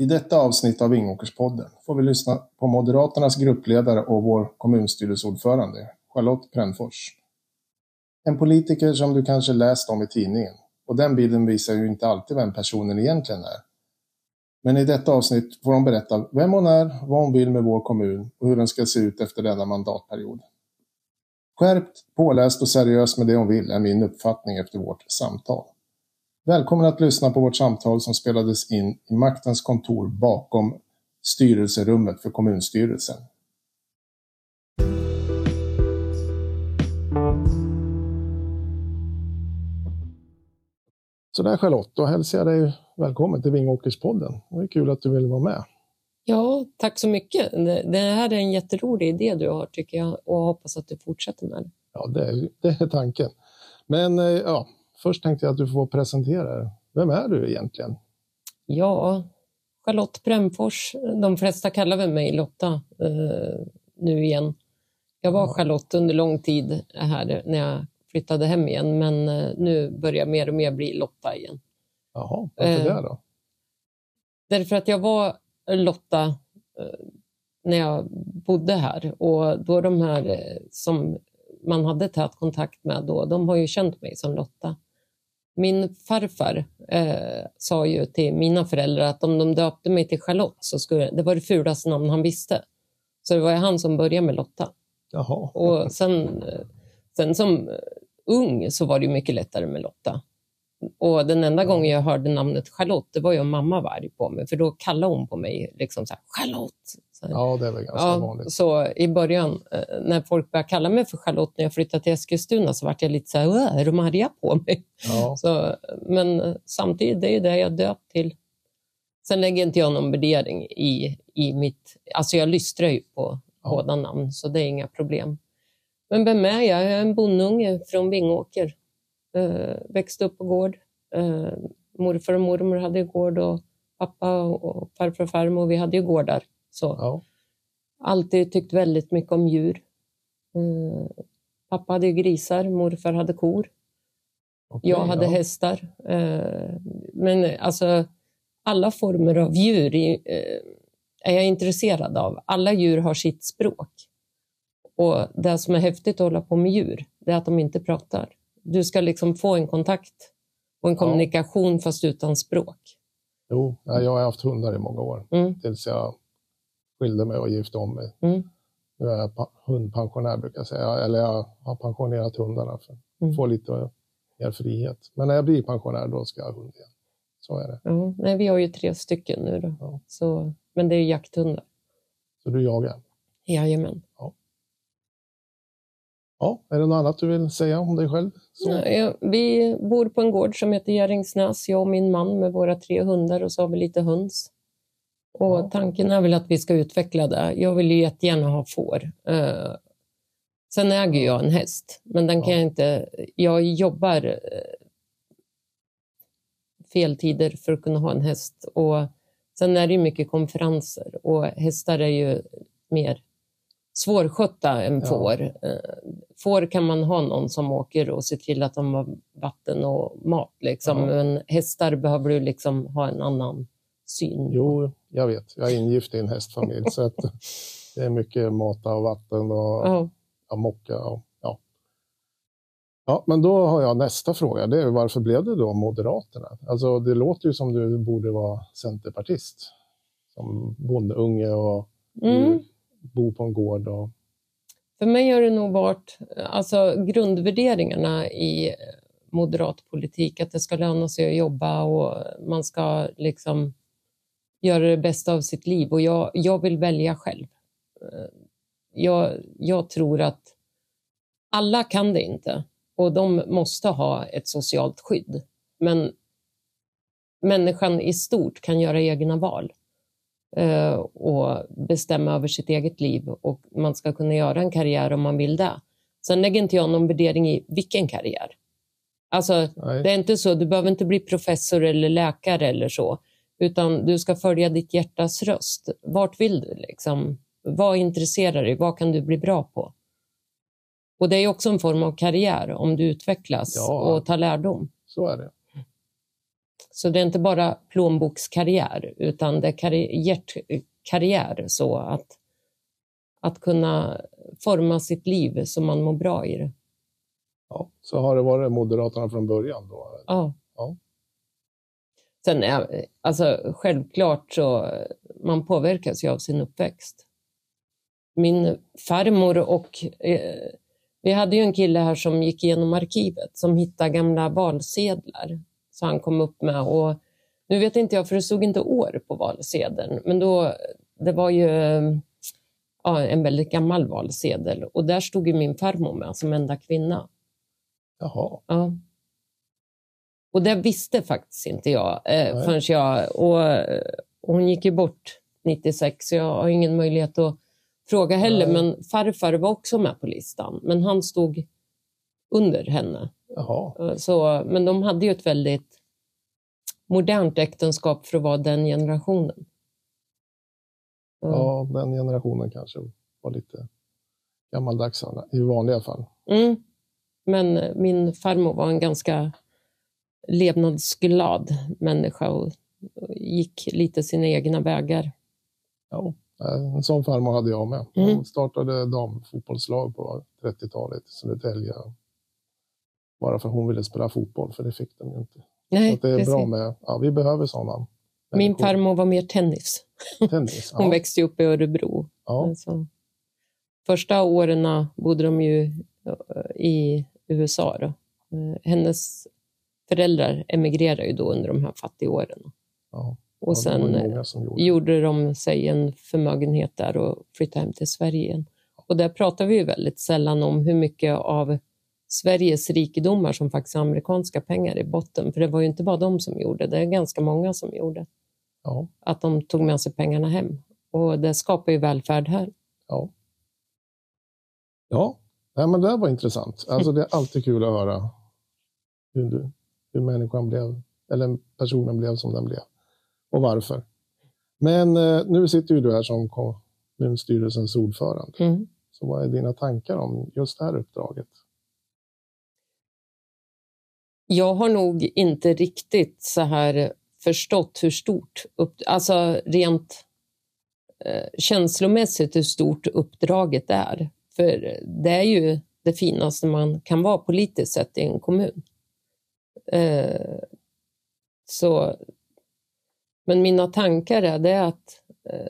I detta avsnitt av Vingåkerspodden får vi lyssna på Moderaternas gruppledare och vår kommunstyrelseordförande, Charlotte Prännfors. En politiker som du kanske läst om i tidningen, och den bilden visar ju inte alltid vem personen egentligen är. Men i detta avsnitt får hon berätta vem hon är, vad hon vill med vår kommun och hur den ska se ut efter denna mandatperiod. Skärpt, påläst och seriös med det hon vill är min uppfattning efter vårt samtal. Välkommen att lyssna på vårt samtal som spelades in i maktens kontor bakom styrelserummet för kommunstyrelsen. Så där Charlotte, då hälsar jag dig välkommen till Vingåkerspodden. Det är kul att du vill vara med. Ja, tack så mycket. Det här är en jätterolig idé du har tycker jag och hoppas att du fortsätter med det. Ja, det är, det är tanken. Men eh, ja, först tänkte jag att du får presentera. Vem är du egentligen? Ja, Charlotte Brämfors. De flesta kallar väl mig Lotta eh, nu igen. Jag var. Charlotte under lång tid här när jag flyttade hem igen, men eh, nu börjar mer och mer bli Lotta igen. Jaha, varför eh, det då? Därför att jag var Lotta eh, när jag bodde här och då de här eh, som man hade tät kontakt med då, de har ju känt mig som Lotta. Min farfar eh, sa ju till mina föräldrar att om de döpte mig till Charlotte så skulle det var det fulaste namn han visste. Så det var han som började med Lotta. Jaha. Och sen, eh, sen som ung så var det mycket lättare med Lotta. Och den enda gången jag hörde namnet Charlotte, det var ju om mamma var arg på mig, för då kallade hon på mig liksom så här, Charlotte. Så här. Ja, det är väl ganska ja, vanligt. Så i början, eh, när folk började kalla mig för Charlotte när jag flyttade till Eskilstuna, så vart jag lite så här, är de arga på mig? Ja. Så, men samtidigt, det är det jag döpt till. Sen lägger inte jag någon värdering i, i mitt... Alltså jag lystrar ju på ja. båda namn, så det är inga problem. Men vem är jag? Jag är en bondunge från Vingåker. Eh, växte upp på gård. Eh, morfar och mormor hade gård och pappa och farfar och farmor, vi hade ju gårdar. Så. Ja. Alltid tyckt väldigt mycket om djur. Eh, pappa hade grisar, morfar hade kor. Okay, jag hade ja. hästar. Eh, men alltså, alla former av djur eh, är jag intresserad av. Alla djur har sitt språk. Och Det som är häftigt att hålla på med djur, det är att de inte pratar. Du ska liksom få en kontakt och en kommunikation ja. fast utan språk. Jo, jag har haft hundar i många år, mm. tills jag skilde mig och gifte om mig. Mm. Nu är jag hundpensionär brukar jag säga, eller jag har pensionerat hundarna för att mm. få lite mer frihet. Men när jag blir pensionär då ska jag ha hund igen. Så är det. Ja, nej, vi har ju tre stycken nu då. Ja. Så, men det är jakthundar. Så du jagar? Jajamän. Ja. Ja, är det något annat du vill säga om dig själv? Ja, vi bor på en gård som heter Gäringsnäs, jag och min man med våra tre hundar och så har vi lite höns. Och. Tanken är väl att vi ska utveckla det. Jag vill ju jättegärna ha får. Uh, sen äger jag en häst, men den kan ja. jag inte... Jag jobbar uh, fel tider för att kunna ha en häst. Och sen är det mycket konferenser och hästar är ju mer svårskötta än får. Ja. Får kan man ha någon som åker och ser till att de har vatten och mat. Liksom. Ja. Men hästar behöver du liksom ha en annan syn. Jo, jag vet. Jag är ingift i en hästfamilj. så det är mycket mat och vatten och ja. Ja, mocka. Och, ja. ja, men då har jag nästa fråga. Det är varför blev det då Moderaterna? Alltså, det låter ju som du borde vara centerpartist. Som bondeunge och mm bo på en gård? Och... För mig har det nog varit alltså, grundvärderingarna i moderat politik, att det ska löna sig att jobba och man ska liksom göra det bästa av sitt liv. Och jag, jag vill välja själv. Eh, jag, jag tror att alla kan det inte och de måste ha ett socialt skydd. Men människan i stort kan göra egna val. Eh, och bestämma över sitt eget liv och man ska kunna göra en karriär om man vill det. Sen lägger inte jag någon värdering i vilken karriär. Alltså, det är inte så, du behöver inte bli professor eller läkare eller så, utan du ska följa ditt hjärtas röst. Vart vill du? Liksom? Vad intresserar dig? Vad kan du bli bra på? Och Det är också en form av karriär om du utvecklas ja, och tar lärdom. Så är det. Så det är inte bara plånbokskarriär, utan det är karri hjärtkarriär så att, att kunna forma sitt liv så man mår bra i det. Ja, så har det varit Moderaterna från början då? Ja. ja. Sen är, alltså självklart så man påverkas ju av sin uppväxt. Min farmor och eh, vi hade ju en kille här som gick igenom arkivet som hittade gamla valsedlar. Så han kom upp med och nu vet inte jag för det stod inte år på valsedeln men då det var ju ja, en väldigt gammal valsedel och där stod ju min farmor med som enda kvinna. Jaha. Ja. Och det visste faktiskt inte jag eh, förrän jag... Och, och hon gick ju bort 96 så jag har ingen möjlighet att fråga heller. Nej. Men farfar var också med på listan, men han stod under henne. Jaha. Eh, så, men de hade ju ett väldigt modernt äktenskap för att vara den generationen. Ja, den generationen kanske var lite gammaldags i vanliga fall. Mm. Men eh, min farmor var en ganska levnadsglad människa och gick lite sina egna vägar. Ja, en sån farmor hade jag med. Hon mm. startade damfotbollslag på 30-talet i Södertälje. Bara för hon ville spela fotboll, för det fick de ju inte. Nej, Så det är precis. bra med, ja, vi behöver sådana. Min farmor var mer tennis. tennis hon ja. växte upp i Örebro. Ja. Alltså, första åren bodde de ju i USA. Då. Eh, hennes föräldrar emigrerade ju då under de här fattiga åren. Ja. Och sen gjorde. gjorde de sig en förmögenhet där och flyttade hem till Sverige igen. Och där pratar vi ju väldigt sällan om hur mycket av Sveriges rikedomar som faktiskt är amerikanska pengar i botten. För det var ju inte bara de som gjorde det, är ganska många som gjorde. Ja. Att de tog med sig pengarna hem. Och det skapar ju välfärd här. Ja. Ja, Nej, men det var intressant. Alltså, det är alltid kul att höra hur, du, hur människan blev, eller personen blev som den blev och varför. Men eh, nu sitter ju du här som kommunstyrelsens ordförande. Mm. Så vad är dina tankar om just det här uppdraget? Jag har nog inte riktigt så här förstått hur stort, upp, alltså rent eh, känslomässigt hur stort uppdraget är. För det är ju det finaste man kan vara politiskt sett i en kommun. Eh, så, men mina tankar är det att eh,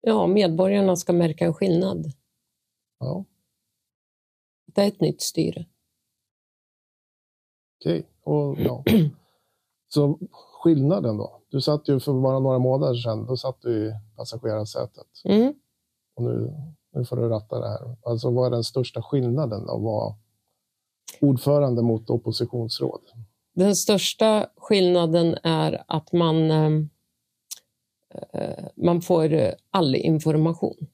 ja, medborgarna ska märka en skillnad. Ja. Det är ett nytt styre. Okej, och ja. Så skillnaden då? Du satt ju för bara några månader sedan, då satt du i passagerarsätet. Mm. Och nu nu får du ratta det här. Alltså vad är den största skillnaden att vara ordförande mot oppositionsråd? Den största skillnaden är att man, eh, man får all information.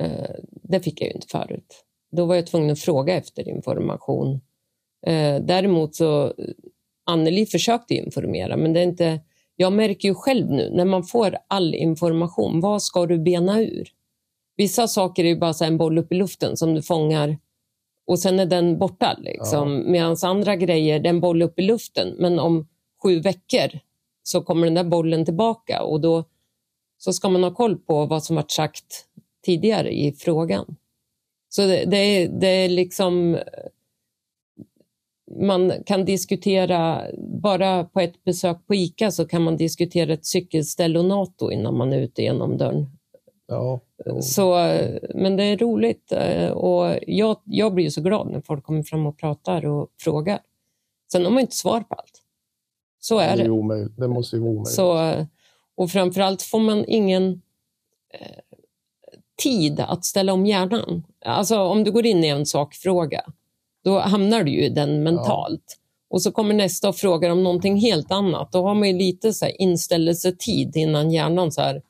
Eh, det fick jag ju inte förut. Då var jag tvungen att fråga efter information. Eh, däremot så Anneli försökte informera, men det är inte... Jag märker ju själv nu när man får all information, vad ska du bena ur? Vissa saker är ju bara så en boll upp i luften som du fångar och sen är den borta. Liksom. Ja. Medan andra grejer, det är en boll upp i luften men om sju veckor så kommer den där bollen tillbaka och då så ska man ha koll på vad som varit sagt tidigare i frågan. Så det, det, är, det är liksom... Man kan diskutera, bara på ett besök på ICA så kan man diskutera ett cykelställ och NATO innan man är ute genom dörren. Ja. Så, men det är roligt eh, och jag, jag blir så glad när folk kommer fram och pratar och frågar. Sen har man inte svar på allt. Så är det. Det, är omöjligt. det måste ju vara omöjligt. Så, och framförallt får man ingen eh, tid att ställa om hjärnan. Alltså om du går in i en sakfråga, då hamnar du ju i den mentalt. Ja. Och så kommer nästa och frågar om någonting helt annat. Då har man ju lite så här inställelsetid innan hjärnan så här,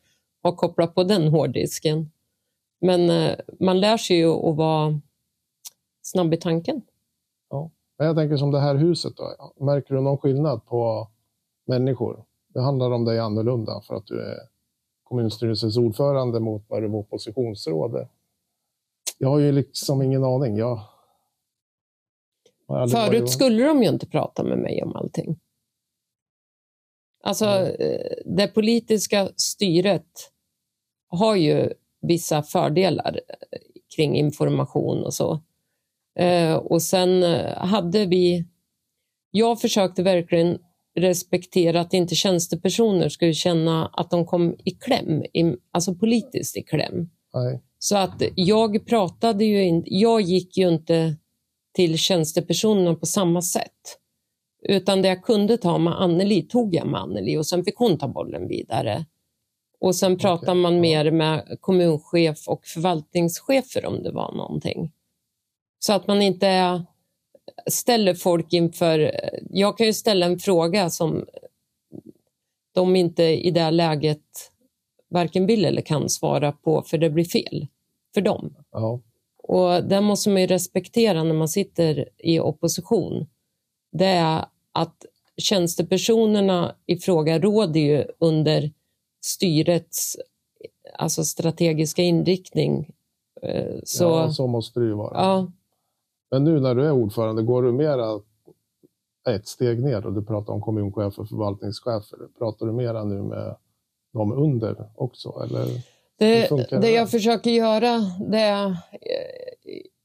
har kopplat på den hårddisken. Men eh, man lär sig ju att vara snabb i tanken. Ja. Jag tänker som det här huset, då. märker du någon skillnad på människor? Behandlar de dig annorlunda för att du är kommunstyrelsens ordförande mot vad du var oppositionsråd? Jag har ju liksom ingen aning. Jag... Förut skulle de ju inte prata med mig om allting. Alltså, mm. det politiska styret har ju vissa fördelar eh, kring information och så. Eh, och sen hade vi... Jag försökte verkligen respektera att inte tjänstepersoner skulle känna att de kom i kläm, alltså politiskt i kläm. Nej. Så att jag pratade ju inte, jag gick ju inte till tjänstepersonerna på samma sätt. Utan det jag kunde ta med Anneli tog jag med Anneli och sen fick hon ta bollen vidare. Och sen pratade okay. man mer med kommunchef och förvaltningschefer om det var någonting. Så att man inte ställer folk inför... Jag kan ju ställa en fråga som de inte i det läget varken vill eller kan svara på för det blir fel för dem. Ja. Och det måste man ju respektera när man sitter i opposition. Det är att tjänstepersonerna i fråga råder ju under styrets alltså strategiska inriktning. Eh, så, ja, så måste det ju vara. Ja. Men nu när du är ordförande, går du mera ett steg ner och du pratar om kommunchefer och förvaltningschefer. Pratar du mera nu med dem under också? Eller det, det, det jag försöker göra, det är,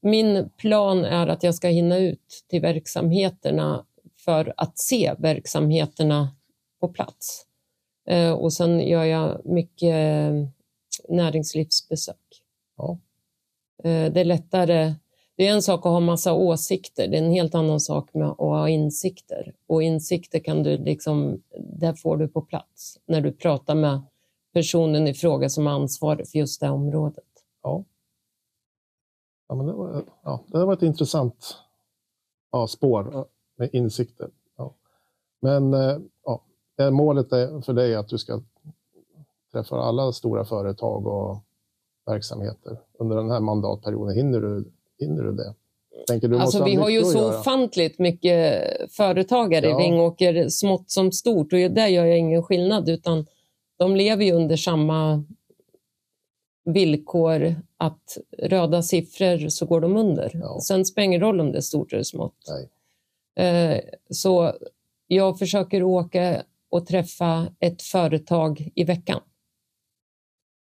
min plan är att jag ska hinna ut till verksamheterna för att se verksamheterna på plats. Eh, och sen gör jag mycket näringslivsbesök. Ja. Eh, det är lättare. Det är en sak att ha massa åsikter, det är en helt annan sak med att ha insikter. Och insikter kan du liksom, där får du på plats när du pratar med personen i fråga som är ansvarig för just det området. Ja. Ja, men det, var, ja, det var ett intressant ja, spår med insikter. Ja. Men eh, ja, målet är för dig att du ska träffa alla stora företag och verksamheter under den här mandatperioden. Hinner du, hinner du det? Tänker, du alltså, vi har ju så ofantligt mycket företagare ja. i Vingåker, smått som stort, och där gör jag ingen skillnad, utan de lever ju under samma villkor att röda siffror så går de under. Ja. Sen spelar det ingen roll om det är stort eller smått. Eh, så jag försöker åka och träffa ett företag i veckan.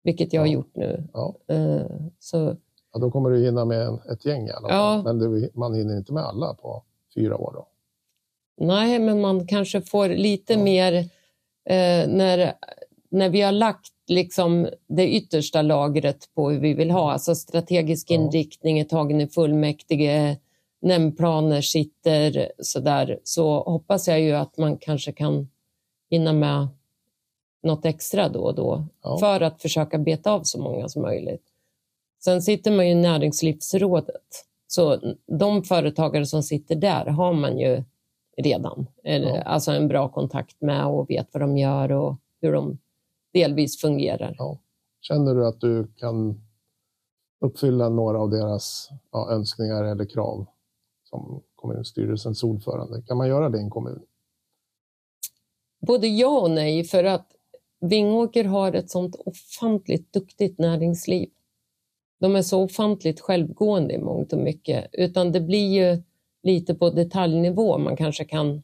Vilket jag ja. har gjort nu. Ja. Eh, så, ja, då kommer du hinna med ett gäng i alla fall. Ja. Men man hinner inte med alla på fyra år då? Nej, men man kanske får lite mer eh, när när vi har lagt liksom det yttersta lagret på hur vi vill ha, alltså strategisk ja. inriktning är tagen i fullmäktige, nämndplaner sitter sådär, så hoppas jag ju att man kanske kan hinna med något extra då och då ja. för att försöka beta av så många som möjligt. Sen sitter man ju i näringslivsrådet, så de företagare som sitter där har man ju redan, ja. alltså en bra kontakt med och vet vad de gör och hur de delvis fungerar. Ja. Känner du att du kan uppfylla några av deras ja, önskningar eller krav som kommunstyrelsens ordförande? Kan man göra det i en kommun? Både ja och nej, för att Vingåker har ett sånt ofantligt duktigt näringsliv. De är så ofantligt självgående i mångt och mycket, utan det blir ju lite på detaljnivå man kanske kan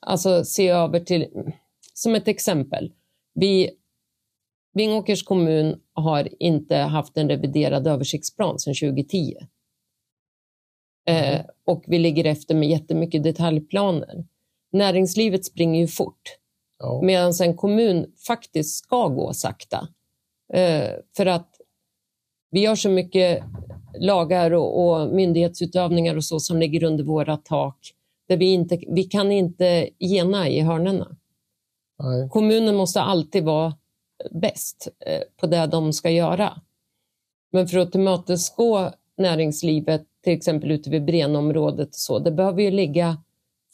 alltså, se över till, som ett exempel. Vi Vingåkers kommun har inte haft en reviderad översiktsplan sedan 2010. Mm. Eh, och vi ligger efter med jättemycket detaljplaner. Näringslivet springer ju fort, ja. medan en kommun faktiskt ska gå sakta. Eh, för att vi har så mycket lagar och, och myndighetsutövningar och så som ligger under våra tak, där vi, inte, vi kan inte gena i hörnerna. Nej. Kommunen måste alltid vara bäst eh, på det de ska göra. Men för att tillmötesgå näringslivet, till exempel ute vid Brenområdet, så, det behöver ju ligga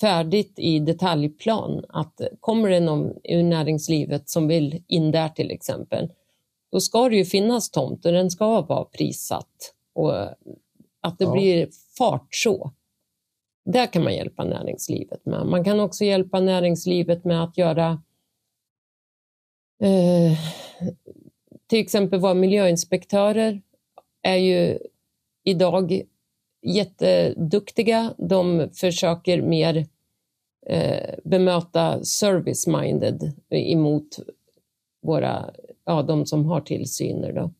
färdigt i detaljplan. Att kommer det någon ur näringslivet som vill in där till exempel, då ska det ju finnas tomt och den ska vara prissatt. Och att det ja. blir fart så. Där kan man hjälpa näringslivet med. Man kan också hjälpa näringslivet med att göra Eh, till exempel våra miljöinspektörer är ju idag jätteduktiga. De försöker mer eh, bemöta service-minded emot våra, ja, de som har tillsyner. Då.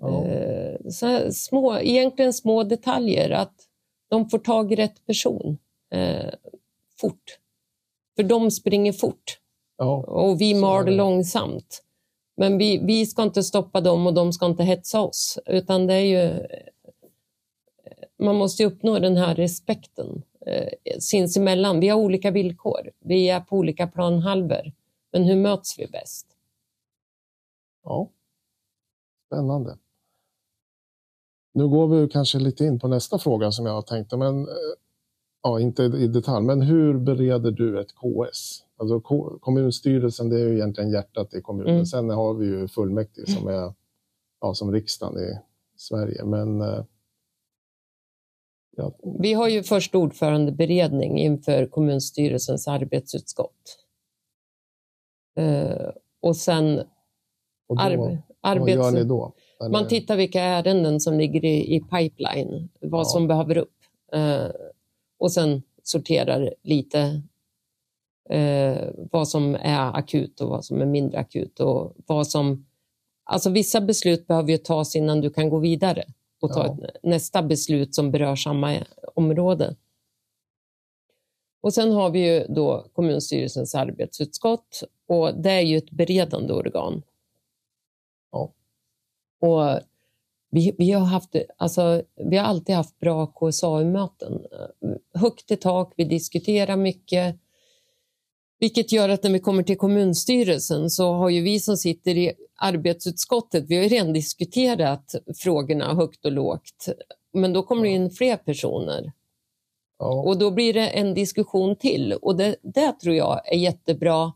Ja. Eh, så små, egentligen små detaljer, att de får tag i rätt person eh, fort. För de springer fort ja. och vi mal långsamt. Men vi, vi ska inte stoppa dem och de ska inte hetsa oss, utan det är ju... Man måste uppnå den här respekten eh, sinsemellan. Vi har olika villkor, vi är på olika planhalvor. Men hur möts vi bäst? Ja, spännande. Nu går vi kanske lite in på nästa fråga som jag har tänkt, men eh, ja, inte i detalj, men hur bereder du ett KS? Alltså kommunstyrelsen, det är ju egentligen hjärtat i kommunen. Mm. Sen har vi ju fullmäktige som är ja, som riksdagen i Sverige. Men, eh, ja. Vi har ju först ordförandeberedning inför kommunstyrelsens arbetsutskott. Uh, och sen och då, arbe arbets... Vad gör ni då? Eller? Man tittar vilka ärenden som ligger i, i pipeline, vad ja. som behöver upp. Uh, och sen sorterar lite eh, vad som är akut och vad som är mindre akut. Och vad som, alltså vissa beslut behöver ju tas innan du kan gå vidare och ta ja. nästa beslut som berör samma område. Och sen har vi ju då kommunstyrelsens arbetsutskott och det är ju ett beredande organ. Ja. Och vi, vi, har haft, alltså, vi har alltid haft bra KSAU-möten. Högt i tak, vi diskuterar mycket. Vilket gör att när vi kommer till kommunstyrelsen så har ju vi som sitter i arbetsutskottet, vi har ju redan diskuterat frågorna högt och lågt. Men då kommer det in fler personer. Ja. Och då blir det en diskussion till och det, det tror jag är jättebra.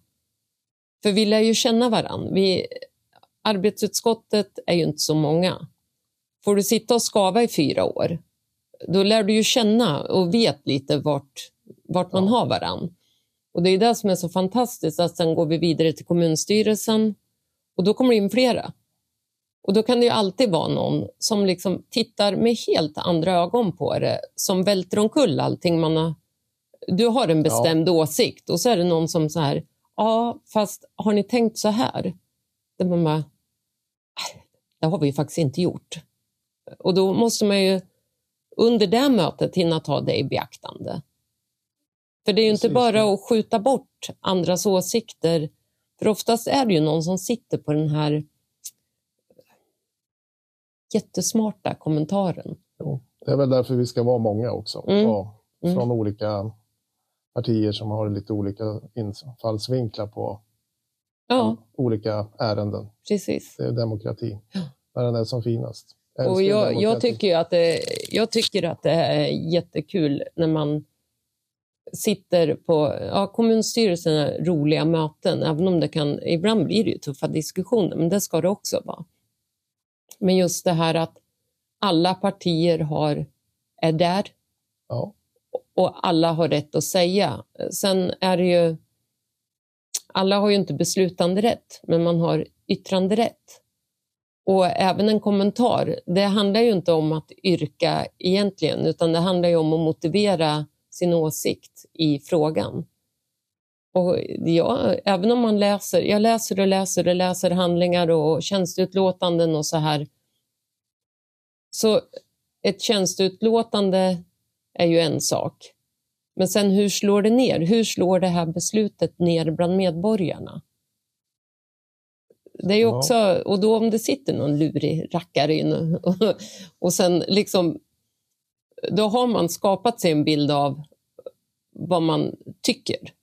För vi lär ju känna varandra. Vi, arbetsutskottet är ju inte så många. Får du sitta och skava i fyra år, då lär du ju känna och vet lite vart, vart man har varann. Och det är det som är så fantastiskt, att sen går vi vidare till kommunstyrelsen och då kommer det in flera. Och då kan det ju alltid vara någon som liksom tittar med helt andra ögon på det, som välter omkull allting man har... Du har en bestämd ja. åsikt och så är det någon som så här, ja, fast har ni tänkt så här? Det, man bara, det har vi faktiskt inte gjort. Och då måste man ju under det mötet hinna ta det i beaktande. För det är ju Precis. inte bara att skjuta bort andras åsikter. För oftast är det ju någon som sitter på den här jättesmarta kommentaren. Jo, det är väl därför vi ska vara många också. Mm. från mm. olika partier som har lite olika infallsvinklar på ja. olika ärenden. Precis. Det är demokrati, ja. när den är som finast. Och jag, jag, tycker att det, jag tycker att det är jättekul när man sitter på ja, kommunstyrelsen roliga möten, även om det kan, ibland blir det ju tuffa diskussioner, men det ska det också vara. Men just det här att alla partier har, är där ja. och alla har rätt att säga. Sen är det ju, alla har ju inte beslutande rätt, men man har yttranderätt. Och även en kommentar, det handlar ju inte om att yrka egentligen, utan det handlar ju om att motivera sin åsikt i frågan. Och ja, även om man läser, jag läser och läser och läser handlingar och tjänsteutlåtanden och så här. Så ett tjänsteutlåtande är ju en sak. Men sen hur slår det ner? Hur slår det här beslutet ner bland medborgarna? Det är också, och då om det sitter någon lurig rackare in och, och sen liksom, då har man skapat sig en bild av vad man tycker.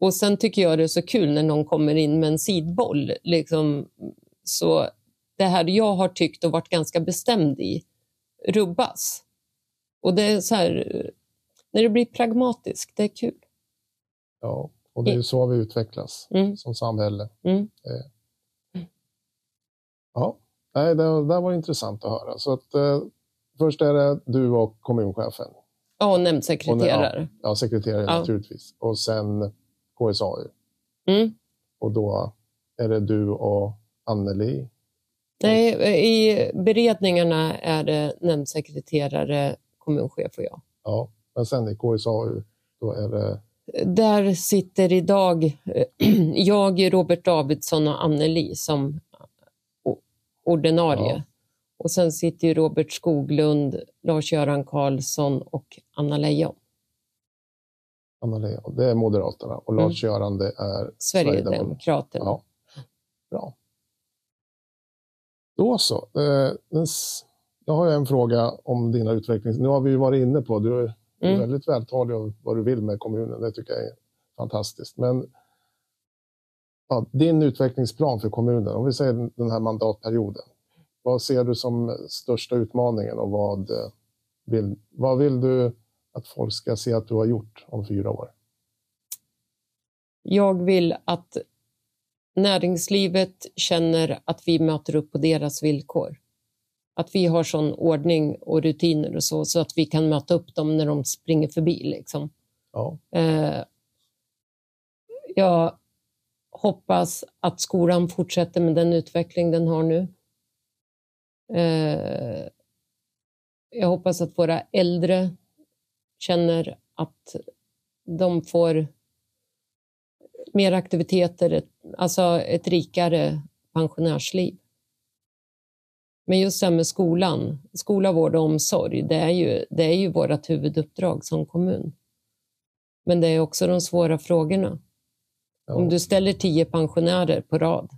Och sen tycker jag det är så kul när någon kommer in med en sidboll. Liksom, så det här jag har tyckt och varit ganska bestämd i rubbas. Och det är så här, när det blir pragmatiskt, det är kul. Ja, och det är så vi utvecklas mm. som samhälle. Mm. Eh, Ja, det, det var intressant att höra. Så att, eh, först är det du och kommunchefen. Ja, och nämndsekreterare. Ja, ja, sekreterare ja. naturligtvis. Och sen KSAU. Mm. Och då är det du och Anneli Nej, i beredningarna är det nämndsekreterare, kommunchef och jag. Ja, men sen i KSAU, då är det... Där sitter idag jag, Robert Davidsson och Anneli som ordinarie. Ja. Och sen sitter ju Robert Skoglund, Lars-Göran Karlsson och Anna Leijon. Anna Leijon, det är Moderaterna och mm. Lars-Göran det är Sverigedemokraterna. Ja. Bra. Då så. Eh, jag har en fråga om dina utvecklings... Nu har vi ju varit inne på, du är mm. väldigt vältalig om vad du vill med kommunen. Det tycker jag är fantastiskt. Men ja, din utvecklingsplan för kommunen, om vi säger den här mandatperioden. Vad ser du som största utmaningen och vad vill, vad vill du att folk ska se att du har gjort om fyra år? Jag vill att näringslivet känner att vi möter upp på deras villkor. Att vi har sån ordning och rutiner och så, så att vi kan möta upp dem när de springer förbi. Liksom. Ja. Eh, jag hoppas att skolan fortsätter med den utveckling den har nu. Eh, jag hoppas att våra äldre känner att de får mer aktiviteter, alltså ett rikare pensionärsliv. Men just det här med skolan, skola, vård och omsorg, det är ju, det är ju vårt huvuduppdrag som kommun. Men det är också de svåra frågorna. Ja. Om du ställer tio pensionärer på rad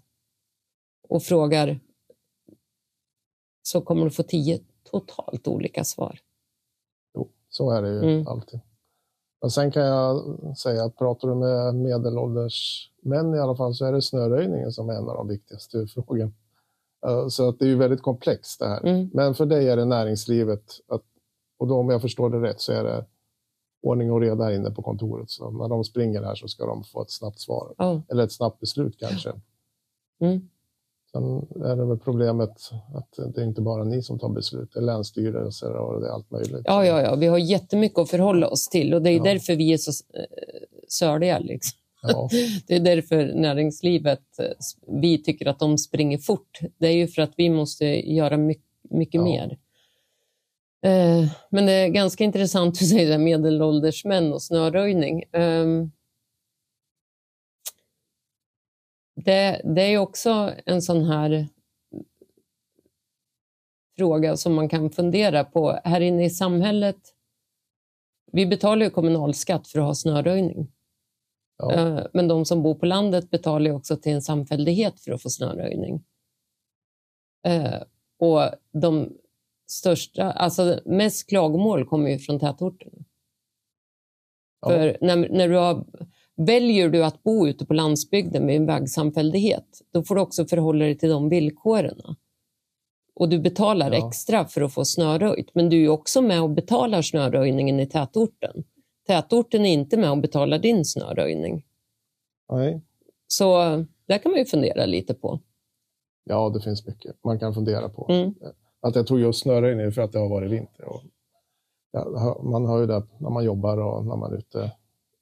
och frågar så kommer du få tio totalt olika svar. Jo, så är det ju mm. alltid. Men sen kan jag säga att pratar du med medelålders män i alla fall så är det snöröjningen som är en av de viktigaste frågorna. Eh, så att det är ju väldigt komplext det här. Mm. Men för dig är det näringslivet, att, och då om jag förstår det rätt så är det ordning och reda inne på kontoret. Så när de springer här så ska de få ett snabbt svar. Oh. Eller ett snabbt beslut kanske. Mm. Sen är det väl problemet att det är inte bara ni som tar beslut, det är länsstyrelser och det är allt möjligt. Ja, ja, ja. vi har jättemycket att förhålla oss till och det är ja. därför vi är så eh, sörliga. Liksom. Ja. Det är därför näringslivet, eh, vi tycker att de springer fort. Det är ju för att vi måste göra mycket, mycket ja. mer. Eh, men det är ganska intressant att säga medelålders män och snöröjning. Det, det är också en sån här fråga som man kan fundera på. Här inne i samhället, vi betalar ju kommunalskatt för att ha snöröjning. Ja. Eh, men de som bor på landet betalar också till en samfällighet för att få snöröjning. Eh, och de största, alltså mest klagomål kommer ju från tätorterna. Ja. För när, när du har Väljer du att bo ute på landsbygden med en vägsamfällighet, då får du också förhålla dig till de villkoren. Och du betalar ja. extra för att få snöröjt, men du är också med och betalar snöröjningen i tätorten. Tätorten är inte med och betalar din snöröjning. Nej. Så där kan man ju fundera lite på. Ja, det finns mycket man kan fundera på. Mm. Att jag tog just snöröjning för att det har varit vinter. Och, man hör ju det när man jobbar och när man är ute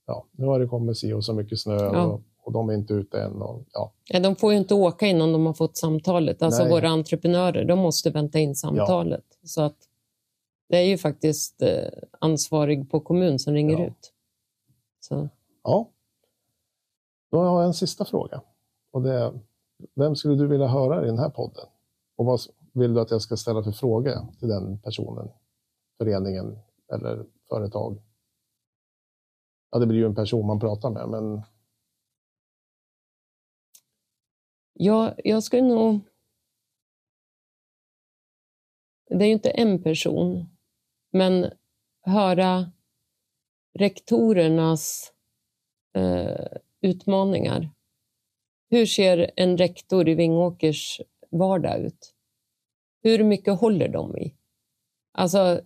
ja, nu har det kommit si och så mycket snö ja. och, och, de är inte ute än. Och, ja. Ja, de får ju inte åka innan de har fått samtalet. Alltså Nej. våra entreprenörer, de måste vänta in samtalet. Ja. Så att det är ju faktiskt eh, ansvarig på kommun som ringer ut. Så. Ja. Då har jag en sista fråga. Och det är, vem skulle du vilja höra i den här podden? Och vad vill du att jag ska ställa för fråga till den personen, föreningen eller företag? Ja, det blir ju en person man pratar med, men... Ja, jag skulle nog... Det är ju inte en person, men höra rektorernas eh, utmaningar. Hur ser en rektor i Vingåkers vardag ut? Hur mycket håller de i? Alltså,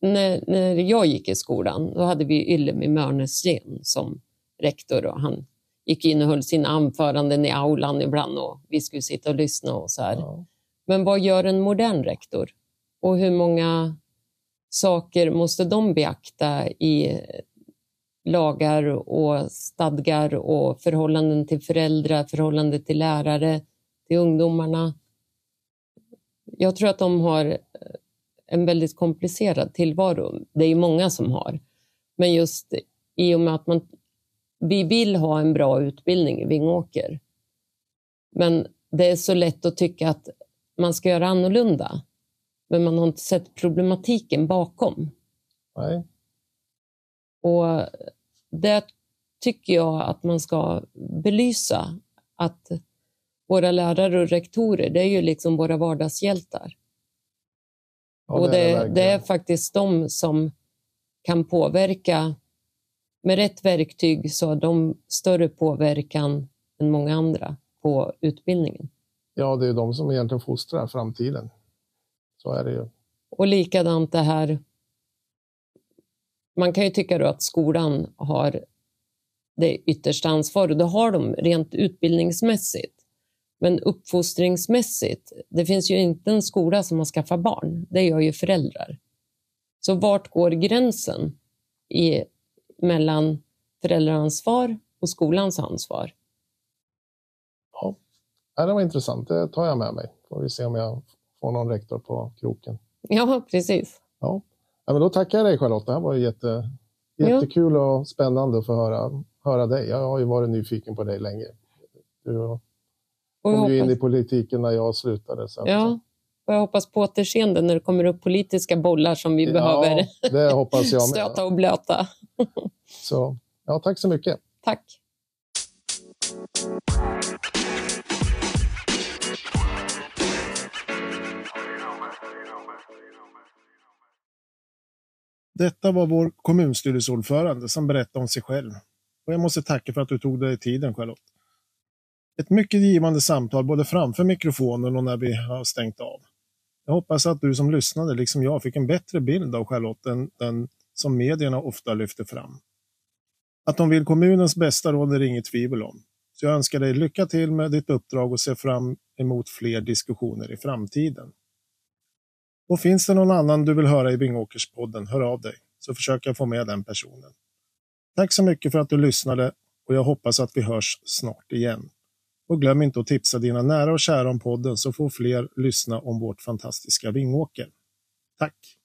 när, när jag gick i skolan, då hade vi Ylemi Mörnesgren som rektor och han gick in och höll sina anföranden i aulan ibland och vi skulle sitta och lyssna och så här. Ja. Men vad gör en modern rektor? Och hur många saker måste de beakta i lagar och stadgar och förhållanden till föräldrar, förhållande till lärare, till ungdomarna? jag tror att de har en väldigt komplicerad tillvaro. Det är ju många som har. Men just i och med att man, vi vill ha en bra utbildning i Vingåker. Men det är så lätt att tycka att man ska göra annorlunda. Men man har inte sett problematiken bakom. Nej. Och det tycker jag att man ska belysa. Att våra lärare och rektorer, det är ju liksom våra vardagshjältar. Ja, och det, är det, det är faktiskt de som kan påverka. Med rätt verktyg så har de större påverkan än många andra på utbildningen. Ja, det är de som egentligen fostrar framtiden. Så är det ju. Och likadant det här. Man kan ju tycka då att skolan har det yttersta ansvaret. Det har de rent utbildningsmässigt. Men uppfostringsmässigt, det finns ju inte en skola som har skaffat barn. Det gör ju föräldrar. Så vart går gränsen i, mellan föräldraansvar och skolans ansvar? Ja, det var intressant. Det tar jag med mig. Får vi se om jag får någon rektor på kroken. Ja, precis. Ja. ja men då tackar jag dig Charlotte. Det här var jätte, jättekul och spännande att få höra, höra dig. Jag har ju varit nyfiken på dig länge. Du kom ju in i politiken när jag slutade. Sen, ja. Och jag hoppas på återseende när det kommer upp politiska bollar som vi ja, behöver det hoppas jag stöta och blöta. så, ja, tack så mycket. Tack. Detta var vår kommunstyrelseordförande som berättade om sig själv. Och jag måste tacka för att du tog dig tiden Charlotte. Ett mycket givande samtal både framför mikrofonen och när vi har stängt av. Jag hoppas att du som lyssnade, liksom jag, fick en bättre bild av Charlotte än den som medierna ofta lyfter fram. Att de vill kommunens bästa råder det inget tvivel om. Så jag önskar dig lycka till med ditt uppdrag och ser fram emot fler diskussioner i framtiden. Och finns det någon annan du vill höra i Vingåkerspodden, hör av dig så försöker jag få med den personen. Tack så mycket för att du lyssnade och jag hoppas att vi hörs snart igen. Och glöm inte att tipsa dina nära och kära om podden så får fler lyssna om vårt fantastiska Vingåker. Tack!